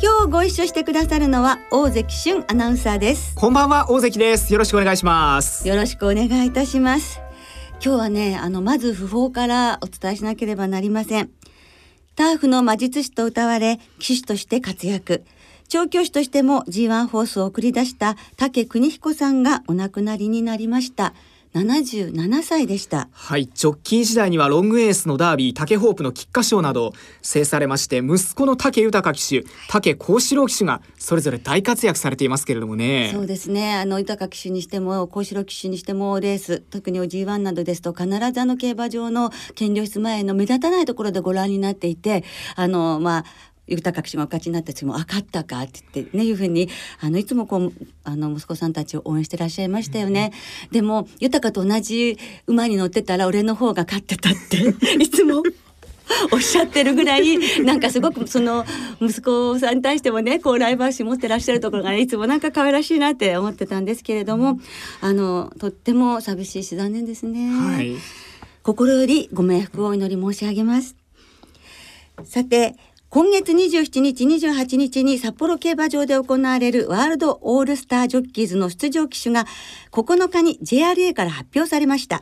今日ご一緒してくださるのは大関俊アナウンサーです。こんばんは大関です。よろしくお願いします。よろしくお願いいたします。今日はねあのまず訃報からお伝えしなければなりません。ターフの魔術師と歌われ騎手として活躍。調教師としても G1 ホースを送り出した竹邦彦さんがお亡くなりになりました77歳でした。はい直近時代にはロングエースのダービー竹ホープの菊花賞など制されまして息子の竹豊騎手竹幸四郎騎手がそれぞれ大活躍されていますけれどもね。そうですね。あの豊騎手にしても幸四郎騎手にしてもレース特に G1 などですと必ずあの競馬場の検量室前の目立たないところでご覧になっていてあのまあ豊か騎手がお勝ちになった時も「あ勝ったか」って言ってねいうふうにあのいつもこうあの息子さんたちを応援してらっしゃいましたよね。うん、でも豊と同じ馬に乗ってたら俺の方が勝ってたっていつも。おっしゃってるぐらいなんかすごくその息子さんに対してもねこうライバル視持ってらっしゃるところが、ね、いつもなんか可愛らしいなって思ってたんですけれどもあのとっても寂しいし残念ですね、はい、心よりご冥福をお祈り申し上げますさて今月27日、28日に札幌競馬場で行われるワールドオールスタージョッキーズの出場機種が9日に JRA から発表されました。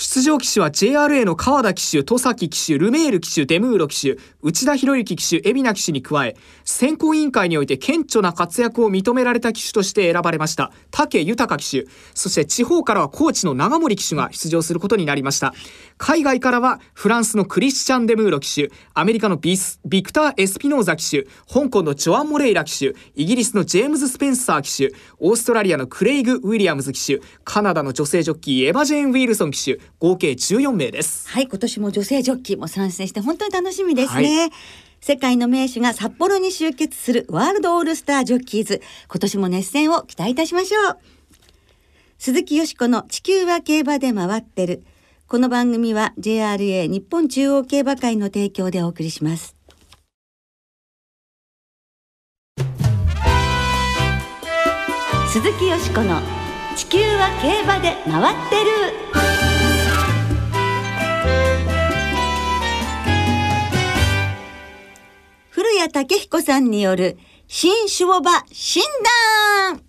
出場機種は JRA の川田騎手、戸崎騎手、ルメール騎手、デムーロ騎手、内田博之騎手、海老名騎手に加え、選考委員会において顕著な活躍を認められた騎手として選ばれました、武豊騎手、そして地方からは高知の長森騎手が出場することになりました。海外からはフランスのクリスチャン・デムーロ騎手、アメリカのビスビクター・エスピノーザ騎手、香港のジョアン・モレイラ騎手、イギリスのジェームズ・スペンサー騎手、オーストラリアのクレイグ・ウィリアムズ騎手、カナダの女性ジョッキーエヴァ・ジェーン・ウィルソン騎手、合計14名です。はい今年も女性ジョッキーも参戦して本当に楽しみですね、はい。世界の名手が札幌に集結するワールドオールスタージョッキーズ。今年も熱戦を期待いたしましょう。鈴木よしこの地球は競馬で回ってる。この番組は JRA 日本中央競馬会の提供でお送りします。鈴木よしこの地球は競馬で回ってる古谷武彦さんによる新種母馬診断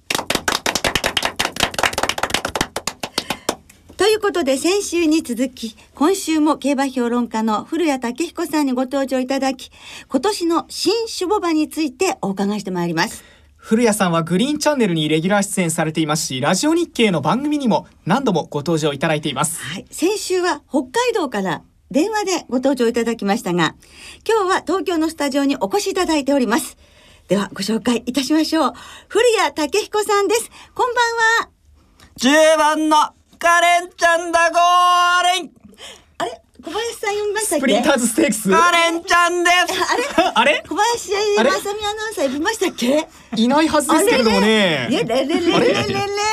ということで先週に続き今週も競馬評論家の古谷武彦さんにご登場いただき今年の新種母馬についてお伺いしてまいります。古谷さんはグリーンチャンネルにレギュラー出演されていますし、ラジオ日経の番組にも何度もご登場いただいています。はい、先週は北海道から電話でご登場いただきましたが、今日は東京のスタジオにお越しいただいております。ではご紹介いたしましょう。古谷武彦さんです。こんばんは。10番のカレンちゃんだゴーレン。あれ？小林さん読みましたっけ？スプリンターズステークス。カレンちゃんです。あれ？あれ？小林正美アナウンサー呼びましたっけ？いないはずですけれどもね。レレレレレレレ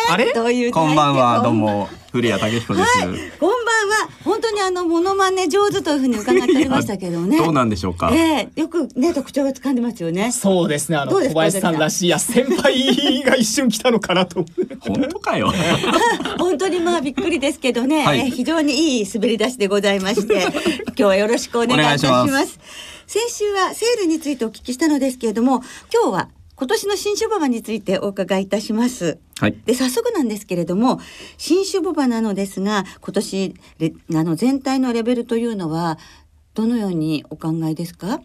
あれどういうこんばんはどうも古谷武彦です、はい、こんばんは。本当にあのモノマネ上手というふうに伺っておりましたけどね。どうなんでしょうか？ええよくね特徴が掴んでますよね。そうですね。あの小林さんらしいや先輩が一瞬来たのかなと。本当かよ。本当にまあびっくりですけどね、はい、非常にいい滑り出しでございまして。今日はよろしくお願いいたします。先週はセールについてお聞きしたのですけれども今日は今年の新種ボバについてお伺いいたします。はい、で早速なんですけれども新種ボバなのですが今年あの全体のレベルというのはどのようにお考えですか？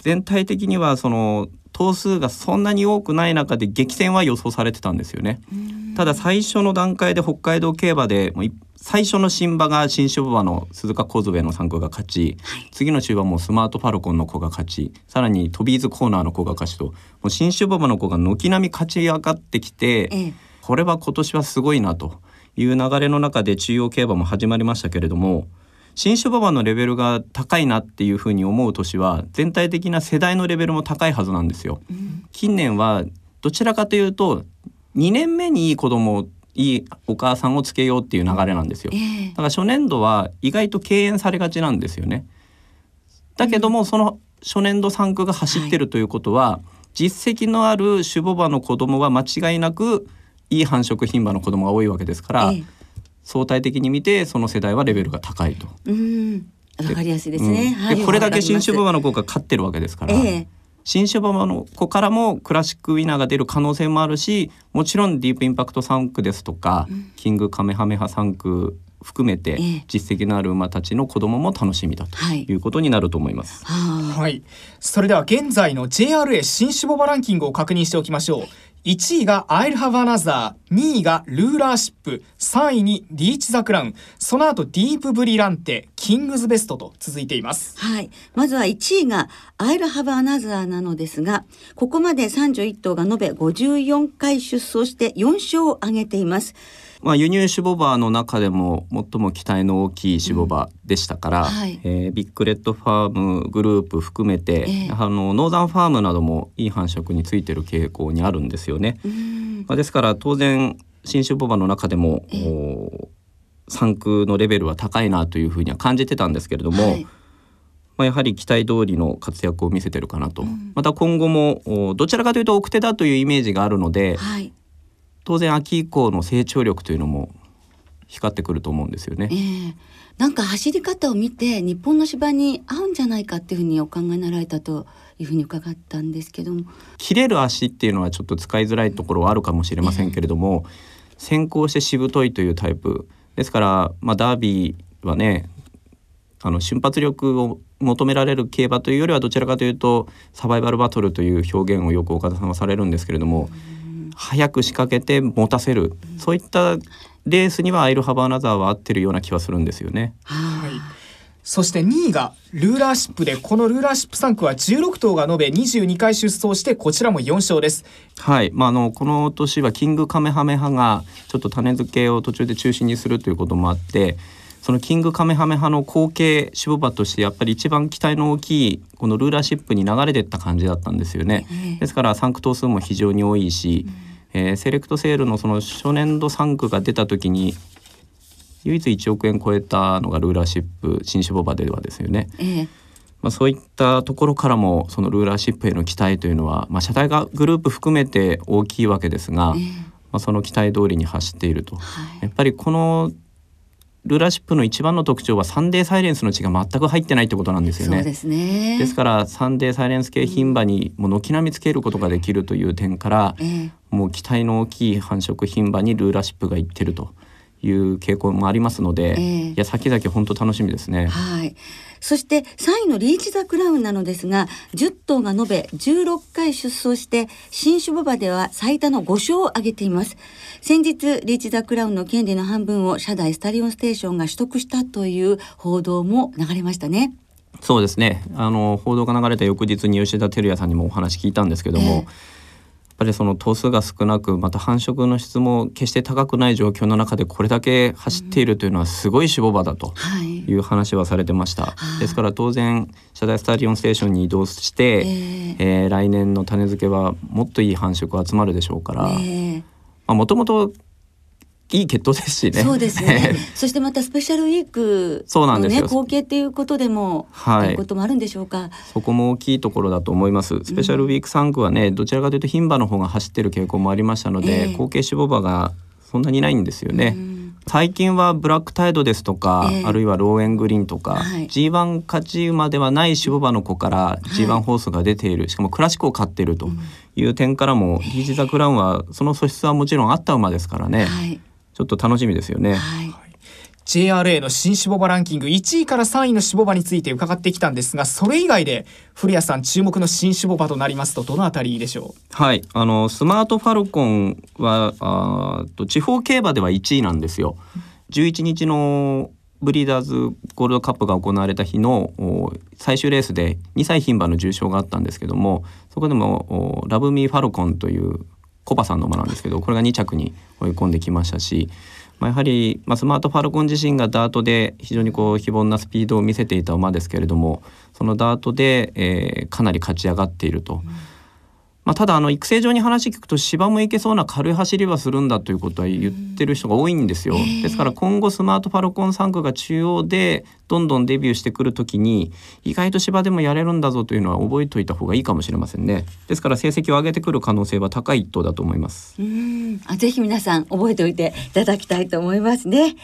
全体的にはその頭数がそんなに多くない中で激戦は予想されてたんですよね。ただ最初の段階で北海道競馬でもう最初の新馬が新種馬の鈴鹿小杖の3区が勝ち、はい、次の週はもうスマートファルコンの子が勝ちさらにトビーズコーナーの子が勝ちともう新種馬の子が軒並み勝ち上がってきて、ええ、これは今年はすごいなという流れの中で中央競馬も始まりましたけれども新種馬場のレベルが高いなっていうふうに思う年は全体的な世代のレベルも高いはずなんですよ。うん、近年はどちらかというと2年目にいい子供いいお母さんをつけようっていう流れなんですよ。ええ。だから初年度は意外と敬遠されがちなんですよね。だけどもその初年度産区が走ってるということは、実績のある種母馬の子供は間違いなくいい繁殖牝馬の子供が多いわけですから、ええ。相対的に見てその世代はレベルが高いと。うん。わかりやすいですね。はいうん。でこれだけ新種母馬の子が勝ってるわけですから、ええ新種母馬の子からもクラシックウィナーが出る可能性もあるしもちろんディープインパクト3区ですとか、キングカメハメハ3区含めてええ実績のある馬たちの子供も楽しみだとはいいうことになると思います。はあはい。それでは現在の JRA 新種牡馬ランキングを確認しておきましょう。1位が I'll Have Another、2位がルーラーシップ、3位にリーチ・ザ・クラウン、その後ディープ・ブリランテ、キングズ・ベストと続いています。はい。まずは1位が I'll Have Another なのですが、ここまで31頭が延べ54回出走して4勝を挙げています。まあ、輸入種牡馬の中でも最も期待の大きい種牡馬でしたから、はいえービッグレッドファームグループ含めて、ええあのノーザンファームなどもいい繁殖についてる傾向にあるんですよね。うんまあ、ですから当然新種母馬の中でも、ええお産区のレベルは高いなというふうには感じてたんですけれども、はいまあ、やはり期待通りの活躍を見せてるかなと、また今後もおどちらかというと奥手だというイメージがあるのではい。当然秋以降の成長力というのも光ってくると思うんですよねえ。えなんか走り方を見て日本の芝に合うんじゃないかっていうふうにお考えになられたというふうに伺ったんですけども。切れる足っていうのはちょっと使いづらいところはあるかもしれませんけれども、先行してしぶといというタイプですから、まあ、ダービーはねあの瞬発力を求められる競馬というよりはどちらかというとサバイバルバトルという表現をよく岡田さんはされるんですけれども、早く仕掛けて持たせる、そういったレースにはアイルハバーナザーは合ってるような気はするんですよね。はいそして2位がルーラーシップで、このルーラーシップ3区は16頭が延べ22回出走して、こちらも4勝です。はい、まあ、あのこの年はキングカメハメハがちょっと種付けを途中で中止にするということもあってそのキングカメハメハの後継種馬としてやっぱり一番期待の大きいこのルーラーシップに流れてった感じだったんですよね。ええですから3区頭数も非常に多いし、えーセレクトセールのその初年度3区が出た時に唯一1億円超えたのがルーラーシップ新種馬ではですよね。ええまあ、そういったところからもそのルーラーシップへの期待というのは、まあ、車体がグループ含めて大きいわけですが、ええまあ、その期待通りに走っていると。はいやっぱりこのルーラーシップの一番の特徴はサンデーサイレンスの血が全く入ってないってことなんですよね。ですね。ですからサンデーサイレンス系牝馬にもう軒並みつけることができるという点から、ええもう期待の大きい繁殖牝馬にルーラーシップがいってるという傾向もありますので、ええ。いや先々本当楽しみですね。はい。そして3位のリーチ・ザ・クラウンなのですが10頭が延べ16回出走して新種馬場では最多の5勝を挙げています。先日リーチ・ザ・クラウンの権利の半分を社大スタリオンステーションが取得したという報道も流れましたね。そうですね。あの報道が流れた翌日に吉田照也さんにもお話聞いたんですけども、ええ。やっぱりその頭数が少なくまた繁殖の質も決して高くない状況の中でこれだけ走っているというのはすごい種馬場だとはい。いう話はされてました。ですから当然社大スタリオンステーションに移動して、ええ。ー来年の種付けはもっといい繁殖集まるでしょうからねもともといい血統ですしね。そうですね。そしてまたスペシャルウィークのねそうなんですよ。後継っていうことでも、はい。ということもあるんでしょうか？そこも大きいところだと思います。スペシャルウィーク3区はね、どちらかというと牝馬の方が走ってる傾向もありましたので、ええ。後継種馬場がそんなにないんですよね。うん。最近はブラックタイドですとか、ええ。あるいはローエングリーンとか、はい。G1 勝ち馬ではない種馬の子から G1 ホースが出ている、しかもクラシックを勝っているという点からも、リーチ・ザ・クラウンはその素質はもちろんあった馬ですからね、はいちょっと楽しみですよね。はい、JRA の新種ボバランキング1位から3位の種ボバについて伺ってきたんですがそれ以外で古谷さん注目の新種ボバとなりますとどのあたりでしょはい、あのスマートファルコンはあーと地方競馬では1位なんですよ。11日のブリーダーズゴールドカップが行われた日のお最終レースで2歳牝馬の重賞があったんですけどもそこでもおラブミーファルコンというコバさんの馬なんですけどこれが2着に追い込んできましたし、まあ、やはり、まあ、スマートファルコン自身がダートで非常にこう非凡なスピードを見せていた馬ですけれどもそのダートで、えーかなり勝ち上がっていると。まあ、ただあの育成上に話聞くと芝も行けそうな軽い走りはするんだということは言ってる人が多いんですよ。ですから今後スマートファルコン3区が中央でどんどんデビューしてくる時に意外と芝でもやれるんだぞというのは覚えておいた方がいいかもしれませんね。ですから成績を上げてくる可能性は高い一等だと思います。うんあぜひ皆さん覚えておいていただきたいと思いますね。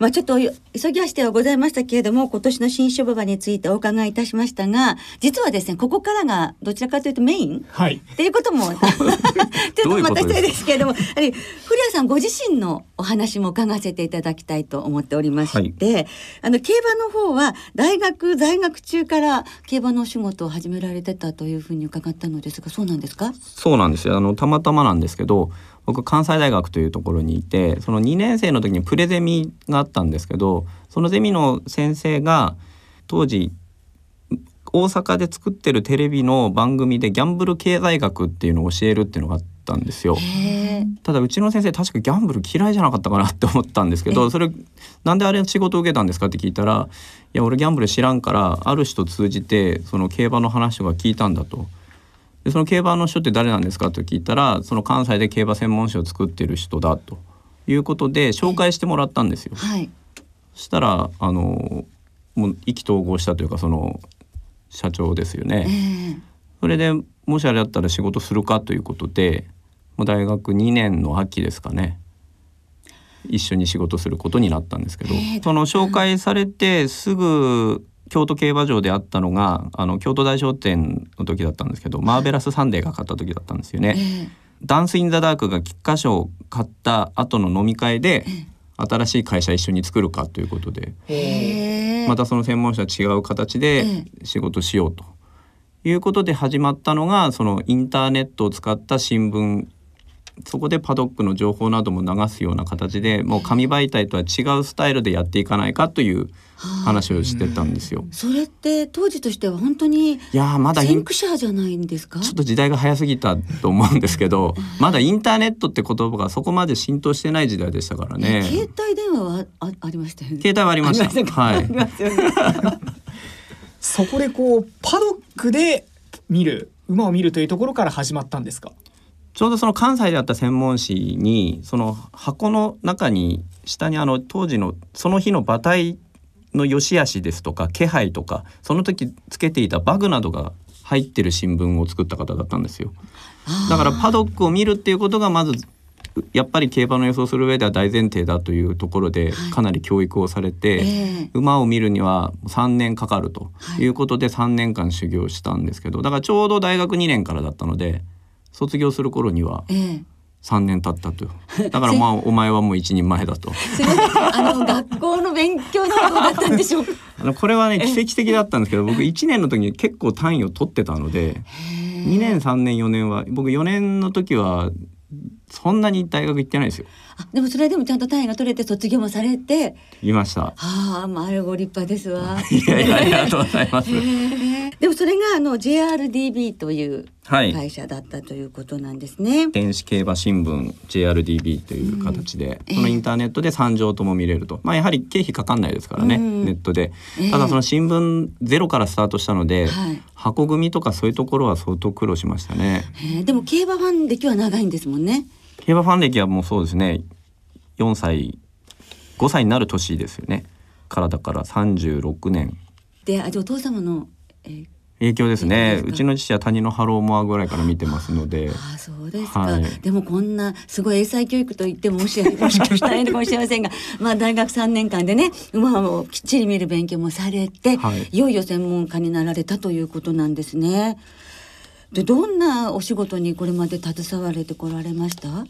まあちょっと急ぎ足ではございましたけれども今年の新種馬場についてお伺いいたしましたが実はですねここからがどちらかというとメインはい。っていうことも ちょっとまた失礼ですけれどもやはり古谷さんご自身のお話も伺わせていただきたいと思っておりまして、あの競馬の方は大学在学中から競馬のお仕事を始められてたというふうに伺ったのですがそうなんですか？そうなんですよ。あのたまたまなんですけど僕関西大学というところにいてその2年生の時にプレゼミがあったんですけどそのゼミの先生が当時大阪で作ってるテレビの番組でギャンブル経済学っていうのを教えるっていうのがあったんですよ。ただうちの先生確かギャンブル嫌いじゃなかったかなって思ったんですけどそれなんであれ仕事を受けたんですかって聞いたら「いや俺ギャンブル知らんからある人通じてその競馬の話とか聞いたんだ」と。でその競馬の人って誰なんですかと聞いたらその関西で競馬専門誌を作ってる人だと。いうことで紹介してもらったんですよ。はい。そしたらあのもう意気投合したというかその社長ですよね。ええ。それでもしあれだったら仕事するかということでもう大学2年の秋ですかね。一緒に仕事することになったんですけど。へえ。その紹介されてすぐ京都競馬場であったのがあの京都大商店の時だったんですけどマーベラスサンデーが勝った時だったんですよね。ええ。ダンス・イン・ザ・ダークが菊花賞を買った後の飲み会で新しい会社一緒に作るかということで。へえ。またその専門者は違う形でえ。仕事しようと。いうことで始まったのがそのインターネットを使った新聞そこでパドックの情報なども流すような形でもう紙媒体とは違うスタイルでやっていかないかという話をしてたんですよ。それって当時としては本当にいやーまだイン先駆者じゃないんですか？ちょっと時代が早すぎたと思うんですけどまだインターネットって言葉がそこまで浸透してない時代でしたからね。携帯電話はあありましたよね？携帯はありました。はい。そこでこうパドックで見る馬を見るというところから始まったんですか？ちょうどその関西であった専門誌にその箱の中に下にあの当時のその日の馬体の良し悪しですとか気配とかその時つけていたバグなどが入ってる新聞を作った方だったんですよ。だからパドックを見るっていうことがまずやっぱり競馬の予想する上では大前提だというところではい。かなり教育をされて、ええ。馬を見るには3年かかると。はい。いうことで3年間修行したんですけどだからちょうど大学2年からだったので卒業する頃にはええ。3年経ったと。だからまあ お前はもう一人前だと。それあの学校の勉強のことだったんでしょうか？あのこれはね奇跡的だったんですけど僕1年の時に結構単位を取ってたので2年3年4年は僕4年の時はそんなに大学行ってないですよ。あでもそれでもちゃんと単位が取れて卒業もされて。いました。はあまあご立派ですわ。いやいやありがとうございますでもそれがあの JRDB というはい。会社だったということなんですね。電子競馬新聞 JRDB という形で、うん。そのインターネットで3条とも見れると、まあ、やはり経費かかんないですからね、うん。ネットで。ええ。ただその新聞ゼロからスタートしたので、はい。箱組みとかそういうところは相当苦労しましたね。へえでも競馬ファン歴は長いんですもんね。競馬ファン歴はもうそうですね4歳5歳になる年ですよね。からだから36年。であじゃあお父様の、えー影響です影ねうちの父は谷のハローモアぐらいから見てますので。ああそうですか、はい。でもこんなすごい英才教育と言ってももしもしかしたらいいのかもしれませんが まあ大学3年間でね馬をきっちり見る勉強もされて、はい。いよいよ専門家になられたということなんですね。でどんなお仕事にこれまで携われてこられました？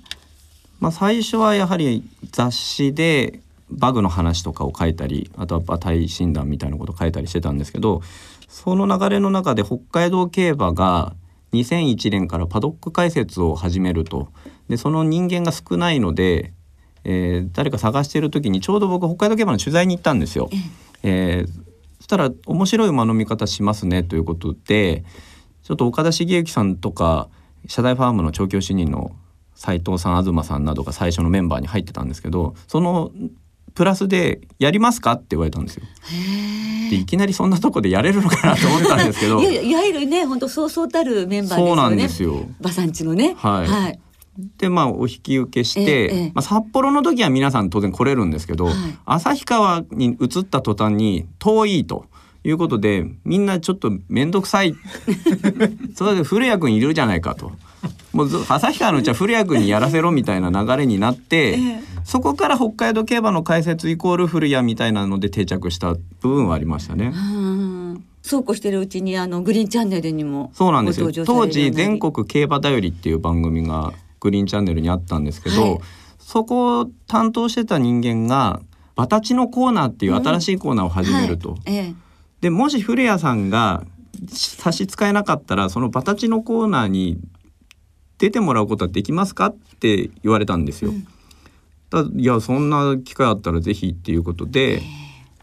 まあ、最初はやはり雑誌でバグの話とかを書いたりあとは馬体診断みたいなことを書いたりしてたんですけどその流れの中で北海道競馬が2001年からパドック解説を始めるとでその人間が少ないので、えー誰か探している時にちょうど僕北海道競馬の取材に行ったんですよ。えーそしたら面白い馬の見方しますねということでちょっと岡田茂之さんとか社大ファームの調教師人の斉藤さん東さんなどが最初のメンバーに入ってたんですけどそのプラスでやりますかって言われたんですよ。へでいきなりそんなとこでやれるのかなと思ったんですけど。いやいやいわゆるね本当そうそうたるメンバーですよね。そうなんですよ。馬産地のね。はい。はい、でまあお引き受けして、ええええ。まあ、札幌の時は皆さん当然来れるんですけど、はい。旭川に移った途端に遠いということでみんなちょっと面倒くさい。それで古谷君いるじゃないかと。もうず旭川のうちは古谷君にやらせろみたいな流れになって、えそこから北海道競馬の解説イコール古谷みたいなので定着した部分はありましたね。うんそうこうしてるうちにあのグリーンチャンネルにもそうなんですよ。当時全国競馬だよりっていう番組がグリーンチャンネルにあったんですけど、はい。そこを担当してた人間がバタチのコーナーっていう新しいコーナーを始めると、はい。え。でもし古谷さんが差し支えなかったらそのバタチのコーナーに出てもらうことはできますかって言われたんですよ。うん。だいやそんな機会あったらぜひっていうことで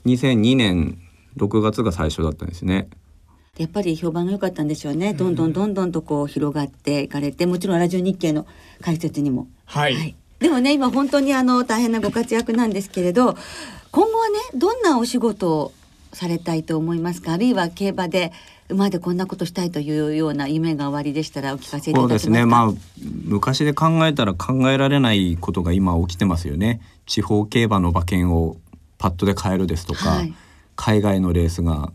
2002年6月が最初だったんですね。えやっぱり評判が良かったんでしょうね、どんどんどんどんとこう広がっていかれてもちろんラジオ日経の解説にも。はい、でもね今本当にあの大変なご活躍なんですけれど今後はねどんなお仕事をされたいと思いますか？あるいは競馬で馬でこんなことしたいというような夢がおありでしたらお聞かせいただけますか？そうですね。まあ昔で考えたら考えられないことが今起きてますよね。地方競馬の馬券をパッドで買えるですとか、はい。海外のレースが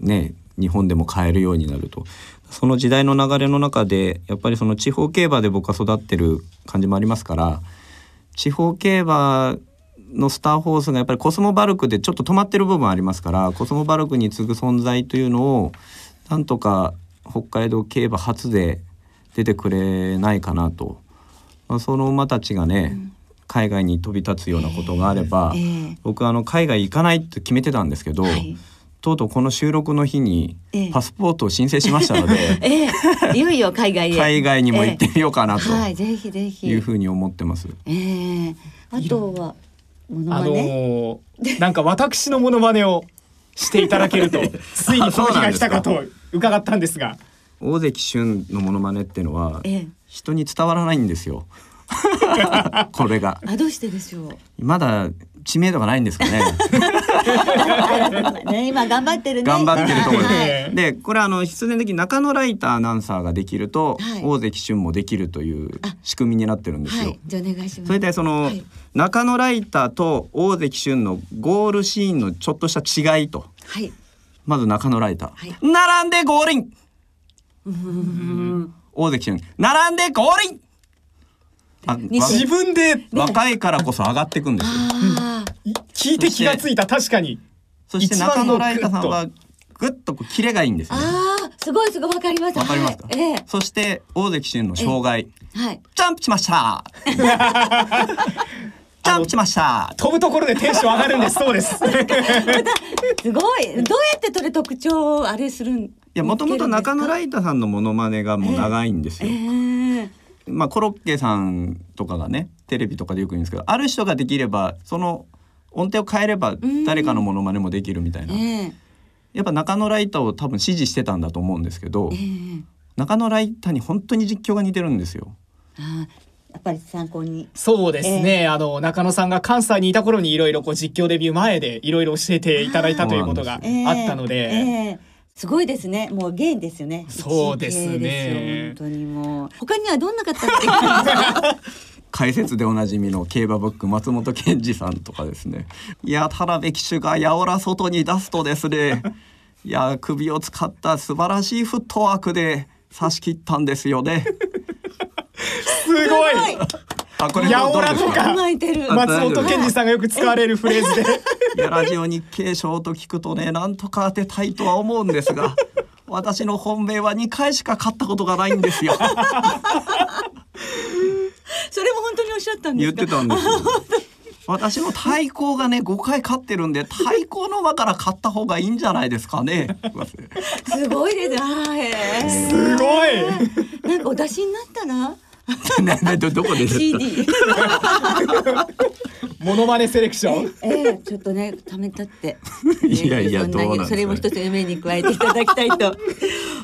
ね日本でも買えるようになると。その時代の流れの中でやっぱりその地方競馬で僕は育ってる感じもありますから地方競馬のスターホースがやっぱりコスモバルクでちょっと止まってる部分ありますからコスモバルクに次ぐ存在というのをなんとか北海道競馬初で出てくれないかなと、まあ、その馬たちがね、海外に飛び立つようなことがあれば、ええ。僕あの海外行かないって決めてたんですけど、はい。とうとうこの収録の日にええ。パスポートを申請しましたので、ええ。いよいよ海外へ。海外にも行ってみようかなと。はいうふうに思ってます。ええ。あとはあのーなんか私のモノマネをしていただけると。ついにその日が来たかと伺ったんですが。大関俊のモノマネっていうのはええ。人に伝わらないんですよ。これが。あどうしてでしょう？まだ知名度がないんですかね。ね今頑張ってるね。頑張ってるところはい。で。で、これあの必然的に中野ライターアナウンサーができると、はい。大関俊もできるというあ。仕組みになってるんですよ。はい。じゃあお願いします。それでその、はい中野ライターと大関俊のゴールシーンのちょっとした違いと。はい。まず中野ライター、はい。並んでゴールイン。うん。大関俊。並んでゴールイン。あ自分で若いからこそ上がっていくんですよ。あ聞いて気がついた。確かにそして中野ライターさんはぐっと。こうキレがいいんですーよね。あーすごいすごいわかりますわかります。か、はい、ええ。そして大関俊の障害はい。ジャンプしました。ジャンプしました。飛ぶところでテンション上がるんです。そうです。すごい。どうやってそれ特徴をあれするんいいやもともと中野ライターさんのモノマネがもう長いんですえよ、え。まあコロッケさんとかがねテレビとかでよく言うんですけどある人ができればその音程を変えれば誰かのモノマネもできるみたいな、ええ。やっぱ中野ライターを多分支持してたんだと思うんですけど、ええ。中野ライターに本当に実況が似てるんですよ。あーやっぱり参考に。そうですね、あの中野さんが関西にいた頃にいろいろこう実況デビュー前でいろいろ教えていただいたということがあええったので、ええ。すごいですね。もう芸ですよね。そうですね。本当にもう。他にはどんな方ですか？解説でおなじみの競馬ブック松本健二さんとかですね。いや田辺騎手がやおら外に出すとですねいや首を使った素晴らしいフットワークで差し切ったんですよね。すごい。あこやおらとか。松本健二さんがよく使われるフレーズで。いやラジオ日経賞と聞くとねなんとか当てたいとは思うんですが私の本命は2回しか勝ったことがないんですよ それも本当におっしゃったんですか？言ってたんですよ。私の対抗がね5回勝ってるんで対抗の馬から勝った方がいいんじゃないですかね。すごいです。すごい。なんかお出しになったらねねど どこで CD モノマネセレクション？ええちょっとね貯めたって。いやいやどうなんですか？ねそれも一つ夢に加えていただきたいと。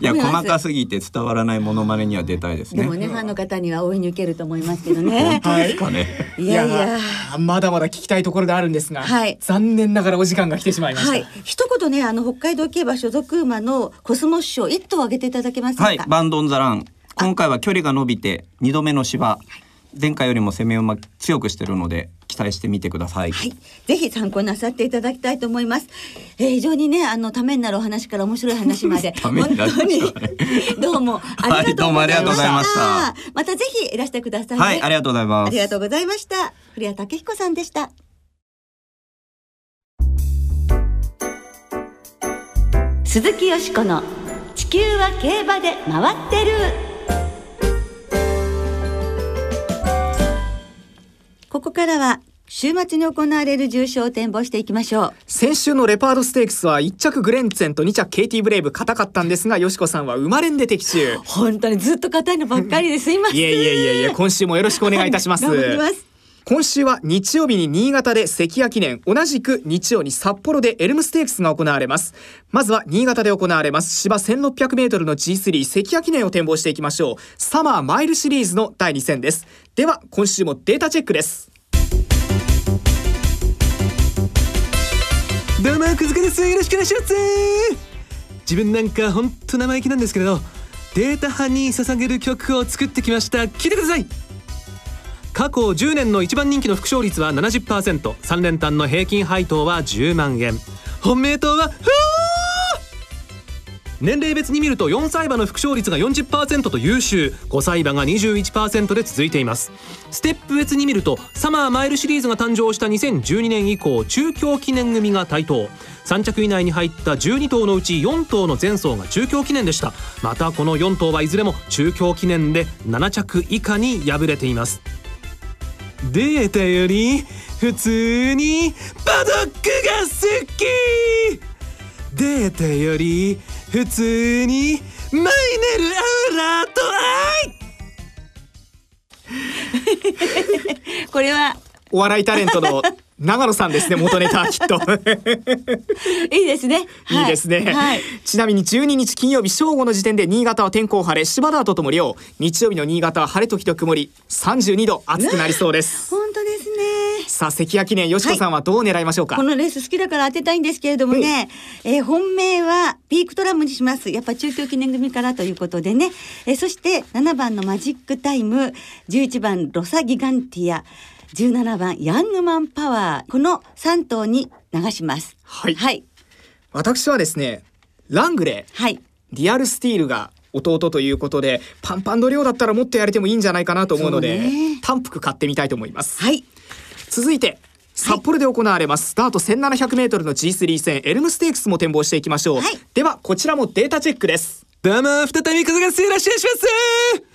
いや思います。細かすぎて伝わらないモノマネには出たいですね。でもねファンの方には大いに受けると思いますけどね。本当ですかね？いやいや。ーまだまだ聞きたいところであるんですが、はい。残念ながらお時間が来てしまいました、はい。一言ねあの北海道競馬所属馬のコスモス賞一頭挙げていただけますか？はいバンドンザラン今回は距離が伸びて二度目の芝前回よりも攻め馬強くしてるので期待してみてください、はい、ぜひ参考になさっていただきたいと思います。えー非常にね、あのためになるお話から面白い話まで、本当にどうもありがとうございました。はいしたまたぜひいらしてくださいね。はいありがとうございますありがとうございました。古谷武彦さんでした。鈴木よしこの地球は競馬で回ってる。ここからは週末に行われる重賞を展望していきましょう。先週のレパードステークスは1着グレンツェンと2着ケイティブレイブ硬かったんですがよしこさんは生まれんで的中本当にずっと硬いのばっかりですいません。いえいえいえいえ今週もよろしくお願いいたします頑張ります。今週は日曜日に新潟で関谷記念同じく日曜に札幌でエルムステークスが行われます。まずは新潟で行われます。芝 1600m の G3 関谷記念を展望していきましょう。サマーマイルシリーズの第2戦です。では今週もデータチェックです。どうもくずかですよろしくお願いします。自分なんかほんと生意気なんですけれどデータ派に捧げる曲を作ってきました。聞いてください。過去10年の一番人気の副勝率は 70%3 連単の平均配当は10万円。本命党は年齢別に見ると4歳馬の副勝率が40%と優秀。5歳馬が21%で続いています。ステップ別に見るとサマーマイルシリーズが誕生した2012年以降中京記念組が台頭。3着以内に入った12頭のうち4頭の前走が中京記念でした。またこの4頭はいずれも中京記念で7着以下に敗れています。データより普通にパドックが好き。データより普通にマイネルアウラーと愛。これは。お笑いタレントの長野さんですね元ネタはきっと。いいですね。い。いですね、はい。ちなみに12日金曜日正午の時点で新潟は天候晴れ芝ダートとも量日曜日の新潟は晴れ時々曇り。32度暑くなりそうです。本当ですね。さあ関谷記念よしこさんはどう狙いましょうか、このレース好きだから当てたいんですけれどもね、えー本命はピークトラムにします。やっぱ中京記念組からということでね。えーそして7番のマジックタイム、11番ロサギガンティア、17番ヤングマンパワー。この3頭に流します。はいはい。私はですねラングレーはい。リアルスティールが弟ということでパンパンの良だったらもっとやれてもいいんじゃないかなと思うのでね単複買ってみたいと思いますはい。続いて札幌で行われます、スタート 1700m の G3 戦エルムステークスも展望していきましょう、はいではこちらもデータチェックですどうも再び風がすよろしくお願いします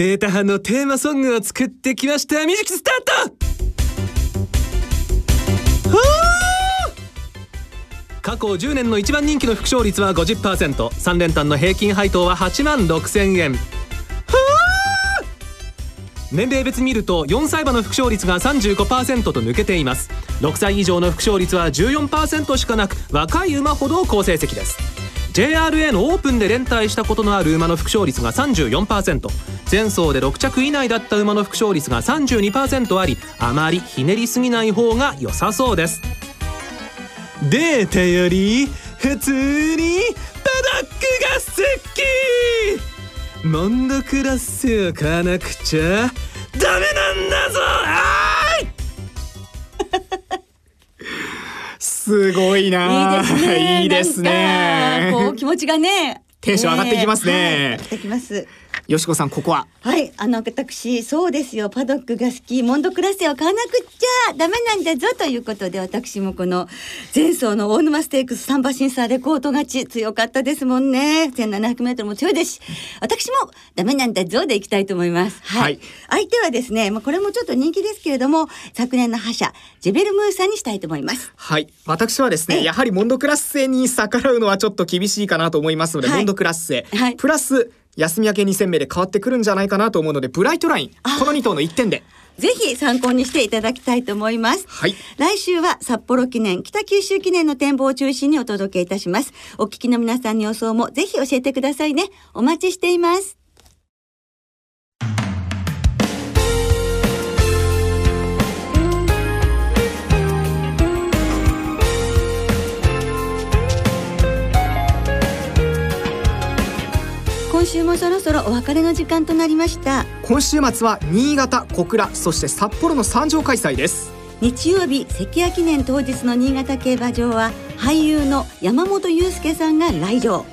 データ班のテーマソングを作ってきました。ミュージックスタート！過去10年の一番人気の副勝率は 50%3 連単の平均配当は8万6千円。はあ年齢別見ると4歳馬の副勝率が35%と抜けています。6歳以上の副勝率は14%しかなく若い馬ほど好成績です。JRA のオープンで連帯したことのある馬の副勝率が34%前走で6着以内だった馬の副勝率が32%ありあまりひねりすぎない方が良さそうです。データより普通にパドックが好き。モンドクラスを買わなくちゃダメなんだぞ。あーすごいないいですね。いいですねこう気持ちがね。テンション上がってきますねはい上がってきます。よしこさんここは？はい、あの私そうですよ。パドックが好きモンドクラスを買わなくっちゃダメなんだぞということで私もこの前走の大沼ステークス三馬審査レコード勝ち強かったですもんね。1700メートルも強いですし私もダメなんだぞでいきたいと思います。はい、はい。相手はですねまあこれもちょっと人気ですけれども昨年の覇者ジェベルムーさんにしたいと思います。はい。私はですええ。ねやはりモンドクラッセに逆らうのはちょっと厳しいかなと思いますので、はい。モンドクラッセ、はい。プラス休み明け2戦目で変わってくるんじゃないかなと思うのでブライトラインこの2頭の1点でぜひ参考にしていただきたいと思います。はい来週は札幌記念、北九州記念の展望を中心にお届けいたします。お聞きの皆さんの予想もぜひ教えてくださいね。お待ちしています。もそろそろお別れの時間となりました。今週末は新潟小倉そして札幌の3場開催です日曜日関谷記念当日の新潟競馬場は俳優の山本裕介さんが来場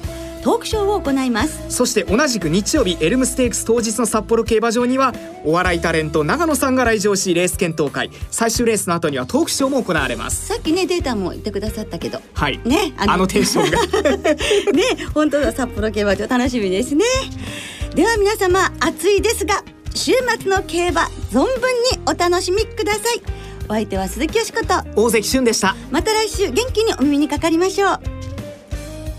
トークショーを行います。そして同じく日曜日エルムステークス当日の札幌競馬場にはお笑いタレント長野さんが来場しレース検討会。最終レースの後にはトークショーも行われます。さっきねデータも言ってくださったけど。はい。ねあのテンションが。ね本当だ札幌競馬場楽しみですね。では皆様暑いですが週末の競馬存分にお楽しみください。お相手は鈴木よしこと。大関俊でした。また来週元気にお耳にかかりましょう